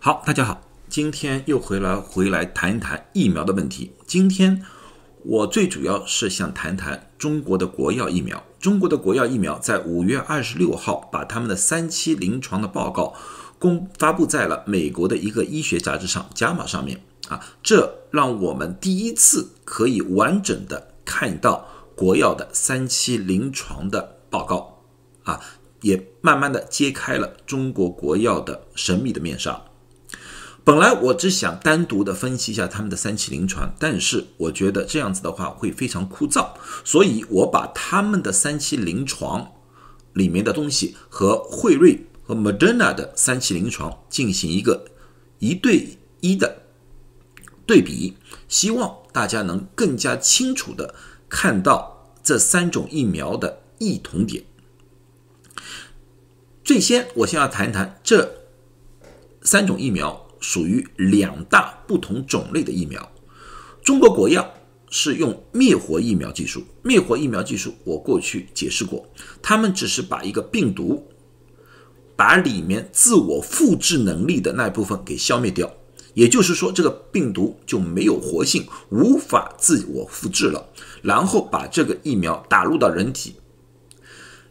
好，大家好，今天又回来回来谈一谈疫苗的问题。今天我最主要是想谈谈中国的国药疫苗。中国的国药疫苗在五月二十六号把他们的三期临床的报告公发布在了美国的一个医学杂志上《JAMA》上面啊，这让我们第一次可以完整的看到国药的三期临床的报告啊，也慢慢的揭开了中国国药的神秘的面纱。本来我只想单独的分析一下他们的三期临床，但是我觉得这样子的话会非常枯燥，所以我把他们的三期临床里面的东西和辉瑞和 Moderna 的三期临床进行一个一对一的对比，希望大家能更加清楚的看到这三种疫苗的异同点。最先，我先要谈一谈这三种疫苗。属于两大不同种类的疫苗。中国国药是用灭活疫苗技术，灭活疫苗技术我过去解释过，他们只是把一个病毒，把里面自我复制能力的那部分给消灭掉，也就是说这个病毒就没有活性，无法自我复制了，然后把这个疫苗打入到人体。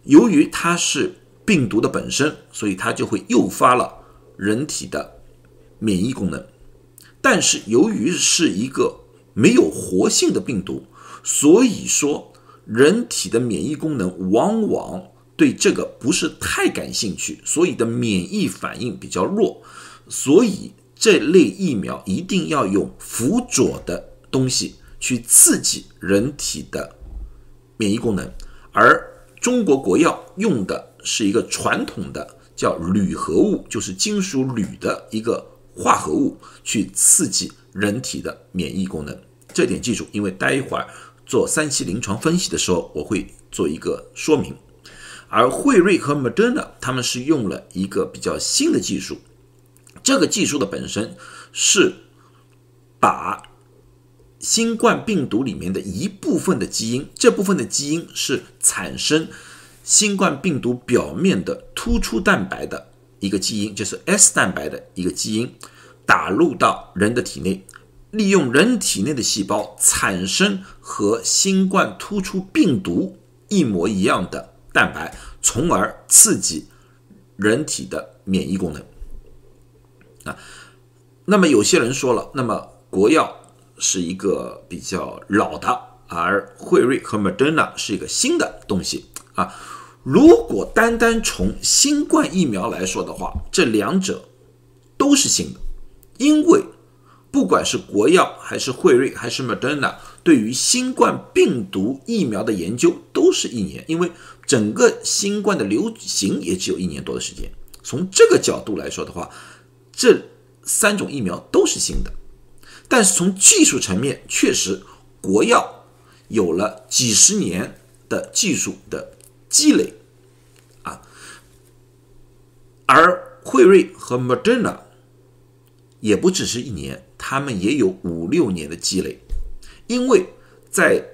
由于它是病毒的本身，所以它就会诱发了人体的。免疫功能，但是由于是一个没有活性的病毒，所以说人体的免疫功能往往对这个不是太感兴趣，所以的免疫反应比较弱，所以这类疫苗一定要用辅佐的东西去刺激人体的免疫功能，而中国国药用的是一个传统的叫铝合物，就是金属铝的一个。化合物去刺激人体的免疫功能，这点记住，因为待一会儿做三期临床分析的时候，我会做一个说明。而辉瑞和 Moderna 他们是用了一个比较新的技术，这个技术的本身是把新冠病毒里面的一部分的基因，这部分的基因是产生新冠病毒表面的突出蛋白的。一个基因就是 S 蛋白的一个基因，打入到人的体内，利用人体内的细胞产生和新冠突出病毒一模一样的蛋白，从而刺激人体的免疫功能。啊，那么有些人说了，那么国药是一个比较老的，而辉瑞和 Moderna 是一个新的东西啊。如果单单从新冠疫苗来说的话，这两者都是新的，因为不管是国药还是辉瑞还是 Moderna，对于新冠病毒疫苗的研究都是一年，因为整个新冠的流行也只有一年多的时间。从这个角度来说的话，这三种疫苗都是新的，但是从技术层面，确实国药有了几十年的技术的积累。啊。而辉瑞和 Moderna 也不只是一年，他们也有五六年的积累，因为在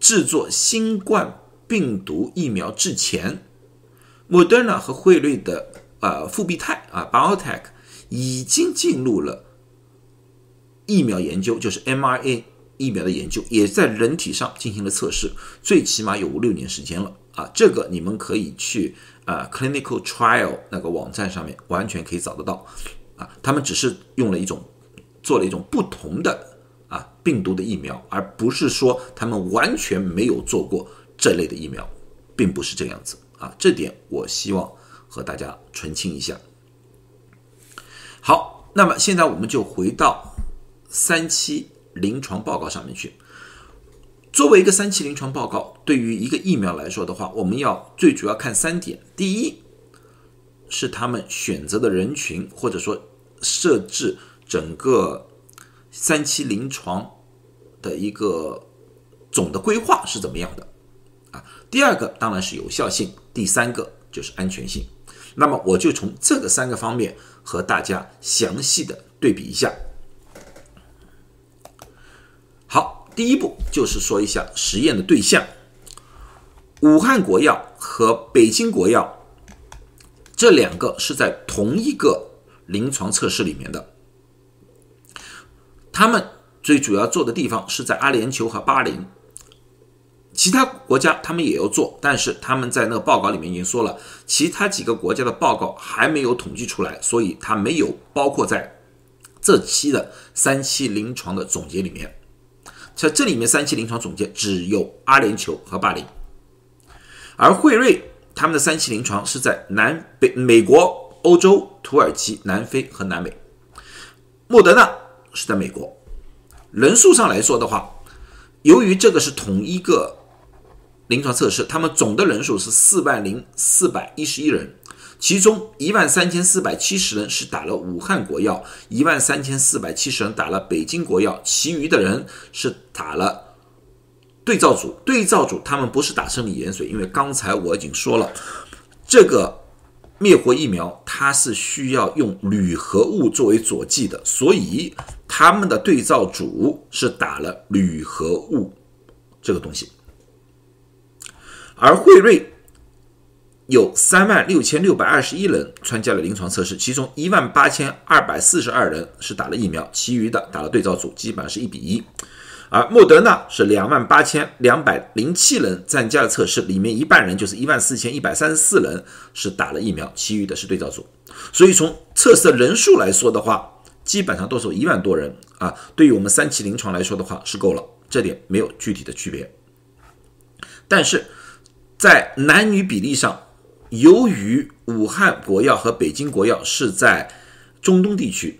制作新冠病毒疫苗之前，Moderna 和辉瑞的啊复必泰啊 BioTech 已经进入了疫苗研究，就是 mRNA 疫苗的研究，也在人体上进行了测试，最起码有五六年时间了。啊，这个你们可以去。啊，clinical trial 那个网站上面完全可以找得到，啊，他们只是用了一种做了一种不同的啊病毒的疫苗，而不是说他们完全没有做过这类的疫苗，并不是这个样子啊，这点我希望和大家澄清一下。好，那么现在我们就回到三期临床报告上面去。作为一个三期临床报告，对于一个疫苗来说的话，我们要最主要看三点。第一，是他们选择的人群，或者说设置整个三期临床的一个总的规划是怎么样的啊？第二个当然是有效性，第三个就是安全性。那么我就从这个三个方面和大家详细的对比一下。好。第一步就是说一下实验的对象，武汉国药和北京国药这两个是在同一个临床测试里面的。他们最主要做的地方是在阿联酋和巴林，其他国家他们也要做，但是他们在那个报告里面已经说了，其他几个国家的报告还没有统计出来，所以它没有包括在这期的三期临床的总结里面。在这里面，三期临床总结只有阿联酋和巴林，而辉瑞他们的三期临床是在南北美国、欧洲、土耳其、南非和南美，莫德纳。是在美国，人数上来说的话，由于这个是同一个临床测试，他们总的人数是四万零四百一十一人，其中一万三千四百七十人是打了武汉国药，一万三千四百七十人打了北京国药，其余的人是打了对照组。对照组他们不是打生理盐水，因为刚才我已经说了，这个。灭活疫苗它是需要用铝合物作为佐剂的，所以他们的对照组是打了铝合物这个东西。而辉瑞有三万六千六百二十一人参加了临床测试，其中一万八千二百四十二人是打了疫苗，其余的打了对照组，基本上是一比一。而莫德纳是两万八千两百零七人参加了测试，里面一半人就是一万四千一百三十四人是打了疫苗，其余的是对照组。所以从测试人数来说的话，基本上都是一万多人啊。对于我们三期临床来说的话是够了，这点没有具体的区别。但是在男女比例上，由于武汉国药和北京国药是在中东地区，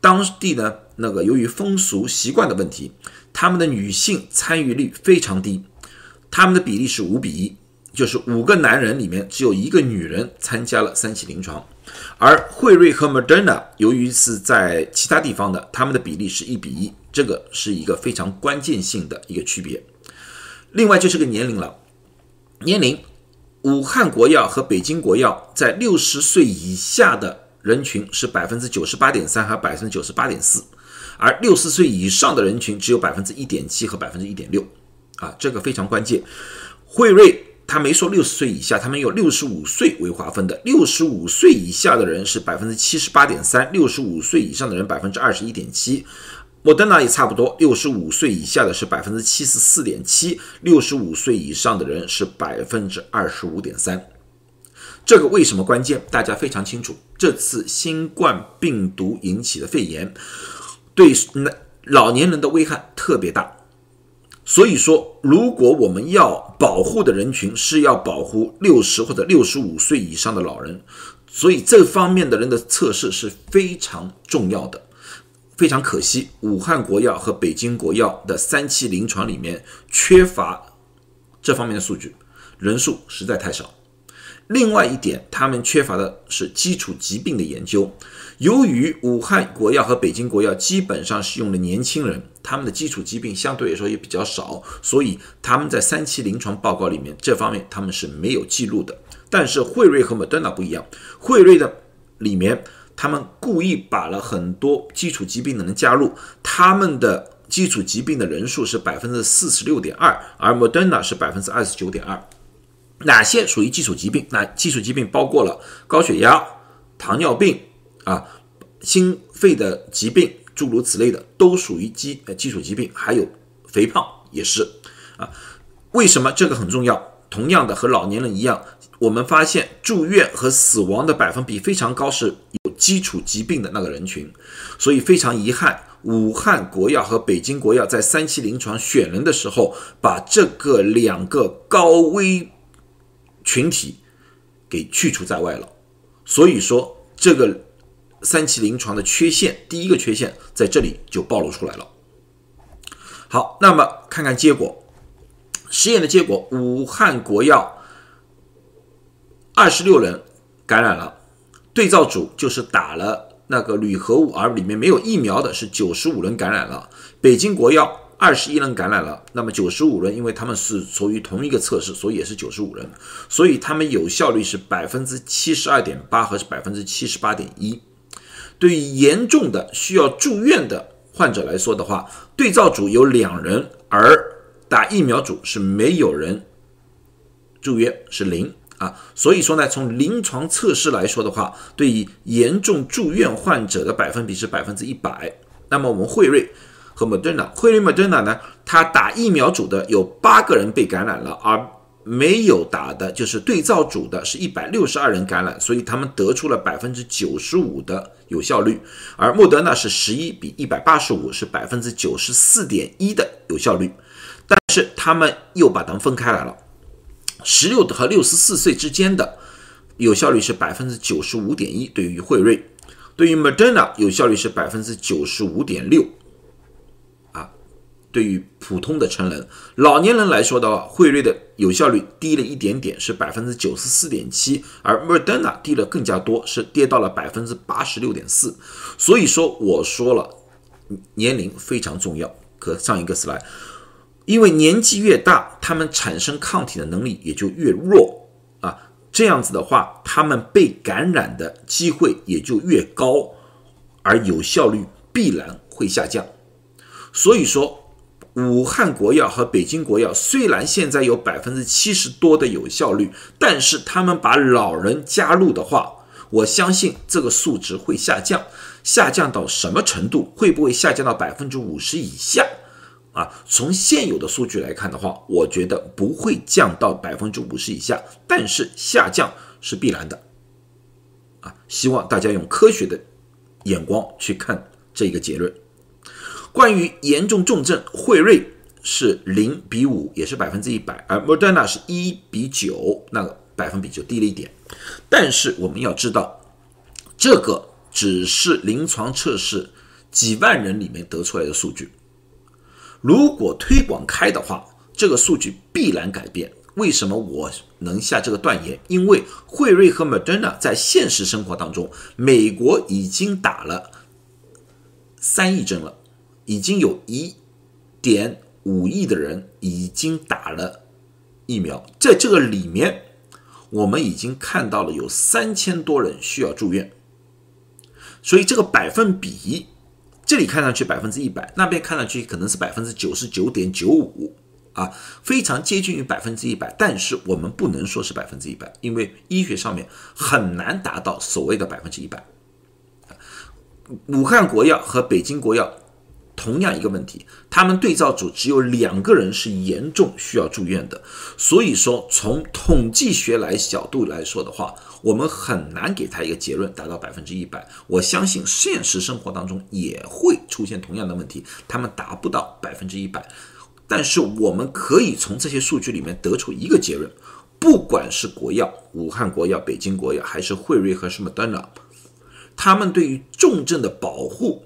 当地呢那个由于风俗习惯的问题。他们的女性参与率非常低，他们的比例是五比一，就是五个男人里面只有一个女人参加了三期临床，而辉瑞和 Moderna 由于是在其他地方的，他们的比例是一比一，这个是一个非常关键性的一个区别。另外就是个年龄了，年龄，武汉国药和北京国药在六十岁以下的人群是百分之九十八点三和百分之九十八点四。而六十岁以上的人群只有百分之一点七和百分之一点六，啊，这个非常关键。惠瑞他没说六十岁以下，他们用六十五岁为划分的。六十五岁以下的人是百分之七十八点三，六十五岁以上的人百分之二十一点七。莫德纳也差不多，六十五岁以下的是百分之七十四点七，六十五岁以上的人是百分之二十五点三。这个为什么关键？大家非常清楚，这次新冠病毒引起的肺炎。对那老年人的危害特别大，所以说，如果我们要保护的人群是要保护六十或者六十五岁以上的老人，所以这方面的人的测试是非常重要的。非常可惜，武汉国药和北京国药的三期临床里面缺乏这方面的数据，人数实在太少。另外一点，他们缺乏的是基础疾病的研究。由于武汉国药和北京国药基本上是用的年轻人，他们的基础疾病相对来说也比较少，所以他们在三期临床报告里面这方面他们是没有记录的。但是辉瑞和莫德纳不一样，辉瑞的里面他们故意把了很多基础疾病的人加入，他们的基础疾病的人数是百分之四十六点二，而莫德纳是百分之二十九点二。哪些属于基础疾病？那基础疾病包括了高血压、糖尿病啊、心肺的疾病，诸如此类的，都属于基呃基础疾病。还有肥胖也是啊。为什么这个很重要？同样的，和老年人一样，我们发现住院和死亡的百分比非常高，是基础疾病的那个人群。所以非常遗憾，武汉国药和北京国药在三期临床选人的时候，把这个两个高危。群体给去除在外了，所以说这个三期临床的缺陷，第一个缺陷在这里就暴露出来了。好，那么看看结果，实验的结果，武汉国药二十六人感染了，对照组就是打了那个铝合物，而里面没有疫苗的是九十五人感染了，北京国药。二十一人感染了，那么九十五人，因为他们是属于同一个测试，所以也是九十五人，所以他们有效率是百分之七十二点八和百分之七十八点一。对于严重的需要住院的患者来说的话，对照组有两人，而打疫苗组是没有人住院，是零。啊，所以说呢，从临床测试来说的话，对于严重住院患者的百分比是百分之一百。那么我们惠瑞和 Moderna，惠瑞 Moderna 呢，它打疫苗组的有八个人被感染了，而没有打的就是对照组的是一百六十二人感染，所以他们得出了百分之九十五的有效率，而莫德纳是十一比一百八十五，是百分之九十四点一的有效率，但是他们又把它们分开来了。十六和六十四岁之间的有效率是百分之九十五点一，对于惠瑞；对于 Moderna 有效率是百分之九十五点六。啊，对于普通的成人、老年人来说的话，惠瑞的有效率低了一点点，是百分之九十四点七，而 Moderna 低了更加多，是跌到了百分之八十六点四。所以说，我说了，年龄非常重要。可上一个 slide。因为年纪越大，他们产生抗体的能力也就越弱啊，这样子的话，他们被感染的机会也就越高，而有效率必然会下降。所以说，武汉国药和北京国药虽然现在有百分之七十多的有效率，但是他们把老人加入的话，我相信这个数值会下降，下降到什么程度？会不会下降到百分之五十以下？啊，从现有的数据来看的话，我觉得不会降到百分之五十以下，但是下降是必然的。啊，希望大家用科学的眼光去看这一个结论。关于严重重症，惠瑞是零比五，也是百分之一百，而 Moderna 是一比九，那个百分比就低了一点。但是我们要知道，这个只是临床测试几万人里面得出来的数据。如果推广开的话，这个数据必然改变。为什么我能下这个断言？因为惠瑞和 Moderna 在现实生活当中，美国已经打了三亿针了，已经有一点五亿的人已经打了疫苗。在这个里面，我们已经看到了有三千多人需要住院，所以这个百分比。这里看上去百分之一百，那边看上去可能是百分之九十九点九五啊，非常接近于百分之一百。但是我们不能说是百分之一百，因为医学上面很难达到所谓的百分之一百。武汉国药和北京国药。同样一个问题，他们对照组只有两个人是严重需要住院的，所以说从统计学来角度来说的话，我们很难给他一个结论达到百分之一百。我相信现实生活当中也会出现同样的问题，他们达不到百分之一百。但是我们可以从这些数据里面得出一个结论：不管是国药、武汉国药、北京国药，还是惠瑞和什么端朗，他们对于重症的保护。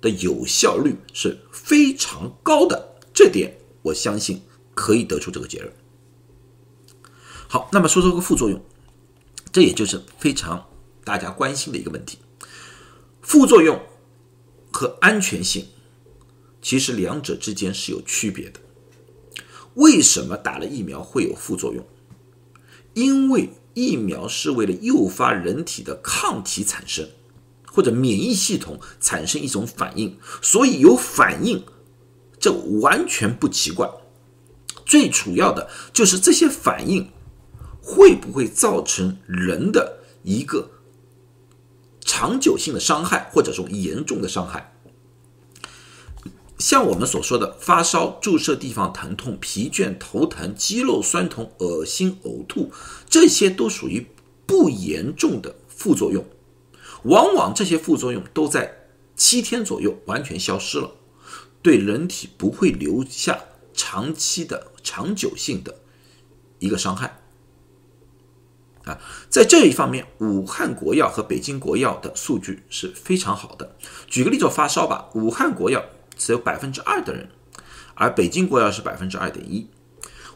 的有效率是非常高的，这点我相信可以得出这个结论。好，那么说说个副作用，这也就是非常大家关心的一个问题。副作用和安全性其实两者之间是有区别的。为什么打了疫苗会有副作用？因为疫苗是为了诱发人体的抗体产生。或者免疫系统产生一种反应，所以有反应，这完全不奇怪。最主要的就是这些反应会不会造成人的一个长久性的伤害，或者说严重的伤害。像我们所说的发烧、注射地方疼痛、疲倦、头疼、肌肉酸痛、恶心、呕吐，这些都属于不严重的副作用。往往这些副作用都在七天左右完全消失了，对人体不会留下长期的、长久性的一个伤害。啊，在这一方面，武汉国药和北京国药的数据是非常好的。举个例子，发烧吧，武汉国药只有百分之二的人，而北京国药是百分之二点一。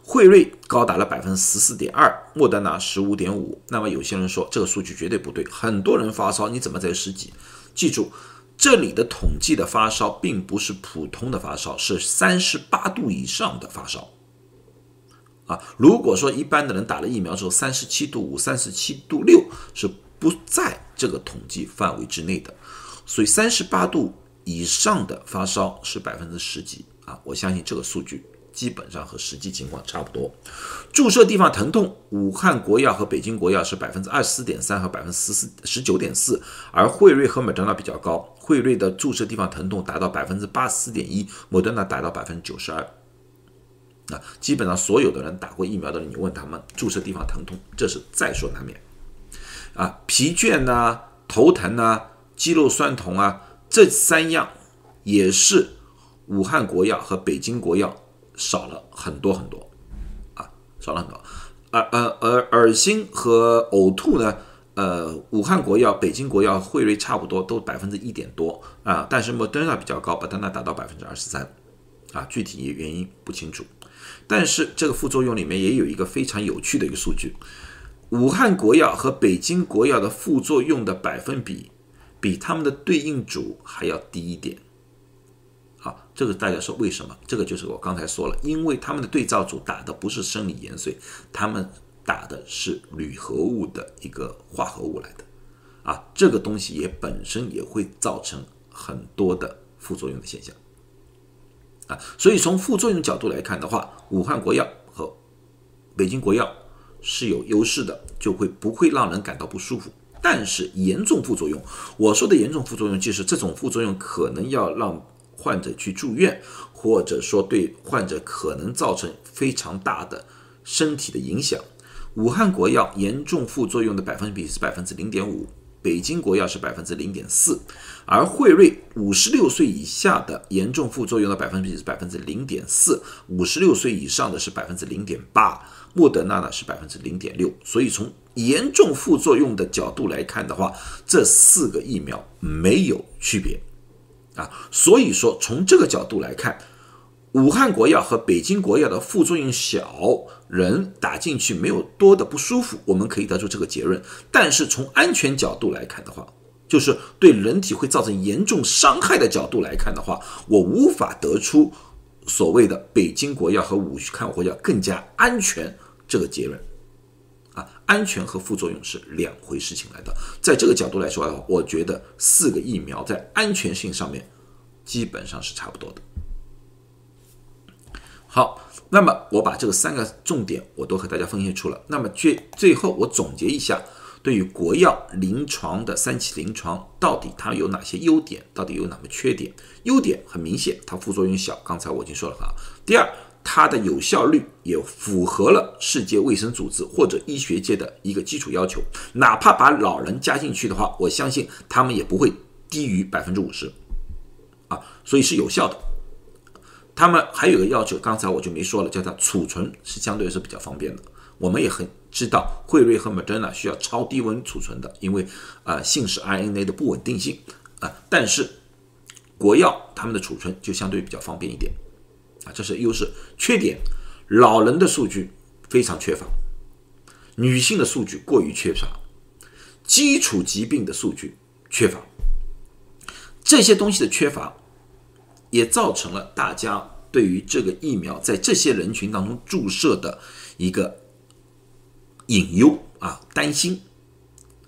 惠瑞高达了百分之十四点二，莫德纳十五点五。那么有些人说这个数据绝对不对，很多人发烧，你怎么在十几？记住，这里的统计的发烧并不是普通的发烧，是三十八度以上的发烧。啊，如果说一般的人打了疫苗之后三十七度五、三十七度六是不在这个统计范围之内的，所以三十八度以上的发烧是百分之十几啊，我相信这个数据。基本上和实际情况差不多。注射地方疼痛，武汉国药和北京国药是百分之二十四点三和百分之十四十九点四，而惠瑞和莫德纳比较高，惠瑞的注射地方疼痛达到百分之八十四点一，莫德纳达到百分之九十二。啊，基本上所有的人打过疫苗的人，你问他们注射地方疼痛，这是在所难免。啊，疲倦呐，头疼呐，肌肉酸痛啊，这三样也是武汉国药和北京国药少了很多很多啊。少了很多，而呃而恶心和呕吐呢？呃，武汉国药、北京国药、惠瑞差不多，都百分之一点多啊。但是莫德纳比较高，莫德纳达到百分之二十三啊。具体原因不清楚。但是这个副作用里面也有一个非常有趣的一个数据：武汉国药和北京国药的副作用的百分比，比他们的对应组还要低一点。好，这个大家说为什么？这个就是我刚才说了，因为他们的对照组打的不是生理盐水，他们打的是铝合物的一个化合物来的，啊，这个东西也本身也会造成很多的副作用的现象，啊，所以从副作用角度来看的话，武汉国药和北京国药是有优势的，就会不会让人感到不舒服。但是严重副作用，我说的严重副作用就是这种副作用可能要让。患者去住院，或者说对患者可能造成非常大的身体的影响。武汉国药严重副作用的百分比是百分之零点五，北京国药是百分之零点四，而惠瑞五十六岁以下的严重副作用的百分比是百分之零点四，五十六岁以上的是百分之零点八，莫德纳呢是百分之零点六。所以从严重副作用的角度来看的话，这四个疫苗没有区别。啊，所以说从这个角度来看，武汉国药和北京国药的副作用小，人打进去没有多的不舒服，我们可以得出这个结论。但是从安全角度来看的话，就是对人体会造成严重伤害的角度来看的话，我无法得出所谓的北京国药和武汉国药更加安全这个结论。啊，安全和副作用是两回事情来的。在这个角度来说的话，我觉得四个疫苗在安全性上面基本上是差不多的。好，那么我把这个三个重点我都和大家分析出了。那么最最后我总结一下，对于国药临床的三期临床到底它有哪些优点，到底有哪个缺点？优点很明显，它副作用小，刚才我已经说了哈。第二。它的有效率也符合了世界卫生组织或者医学界的一个基础要求，哪怕把老人加进去的话，我相信他们也不会低于百分之五十，啊，所以是有效的。他们还有个要求，刚才我就没说了，叫它储存是相对是比较方便的。我们也很知道，惠瑞和 Moderna 需要超低温储存的，因为啊，信使 RNA 的不稳定性啊，但是国药他们的储存就相对比较方便一点。啊，这是优势。缺点，老人的数据非常缺乏，女性的数据过于缺乏，基础疾病的数据缺乏。这些东西的缺乏，也造成了大家对于这个疫苗在这些人群当中注射的一个隐忧啊，担心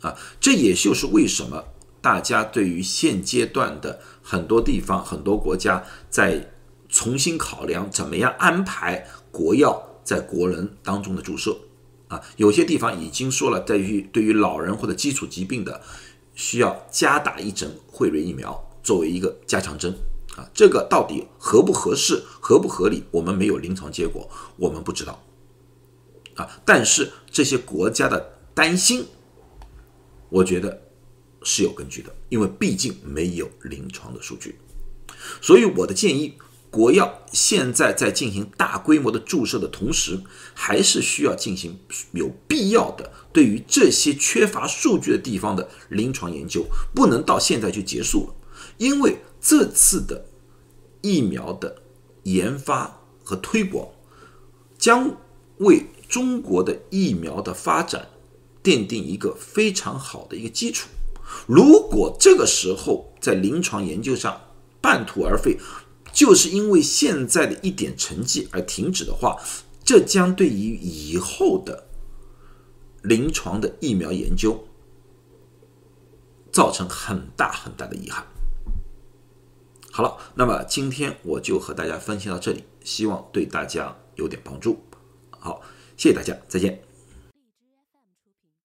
啊。这也就是为什么大家对于现阶段的很多地方、很多国家在。重新考量怎么样安排国药在国人当中的注射啊，有些地方已经说了，对于对于老人或者基础疾病的，需要加打一针惠瑞疫苗作为一个加强针啊，这个到底合不合适、合不合理，我们没有临床结果，我们不知道啊。但是这些国家的担心，我觉得是有根据的，因为毕竟没有临床的数据，所以我的建议。国药现在在进行大规模的注射的同时，还是需要进行有必要的对于这些缺乏数据的地方的临床研究，不能到现在就结束了。因为这次的疫苗的研发和推广，将为中国的疫苗的发展奠定一个非常好的一个基础。如果这个时候在临床研究上半途而废，就是因为现在的一点成绩而停止的话，这将对于以后的临床的疫苗研究造成很大很大的遗憾。好了，那么今天我就和大家分析到这里。希望对大家有点帮助。好，谢谢大家，再见。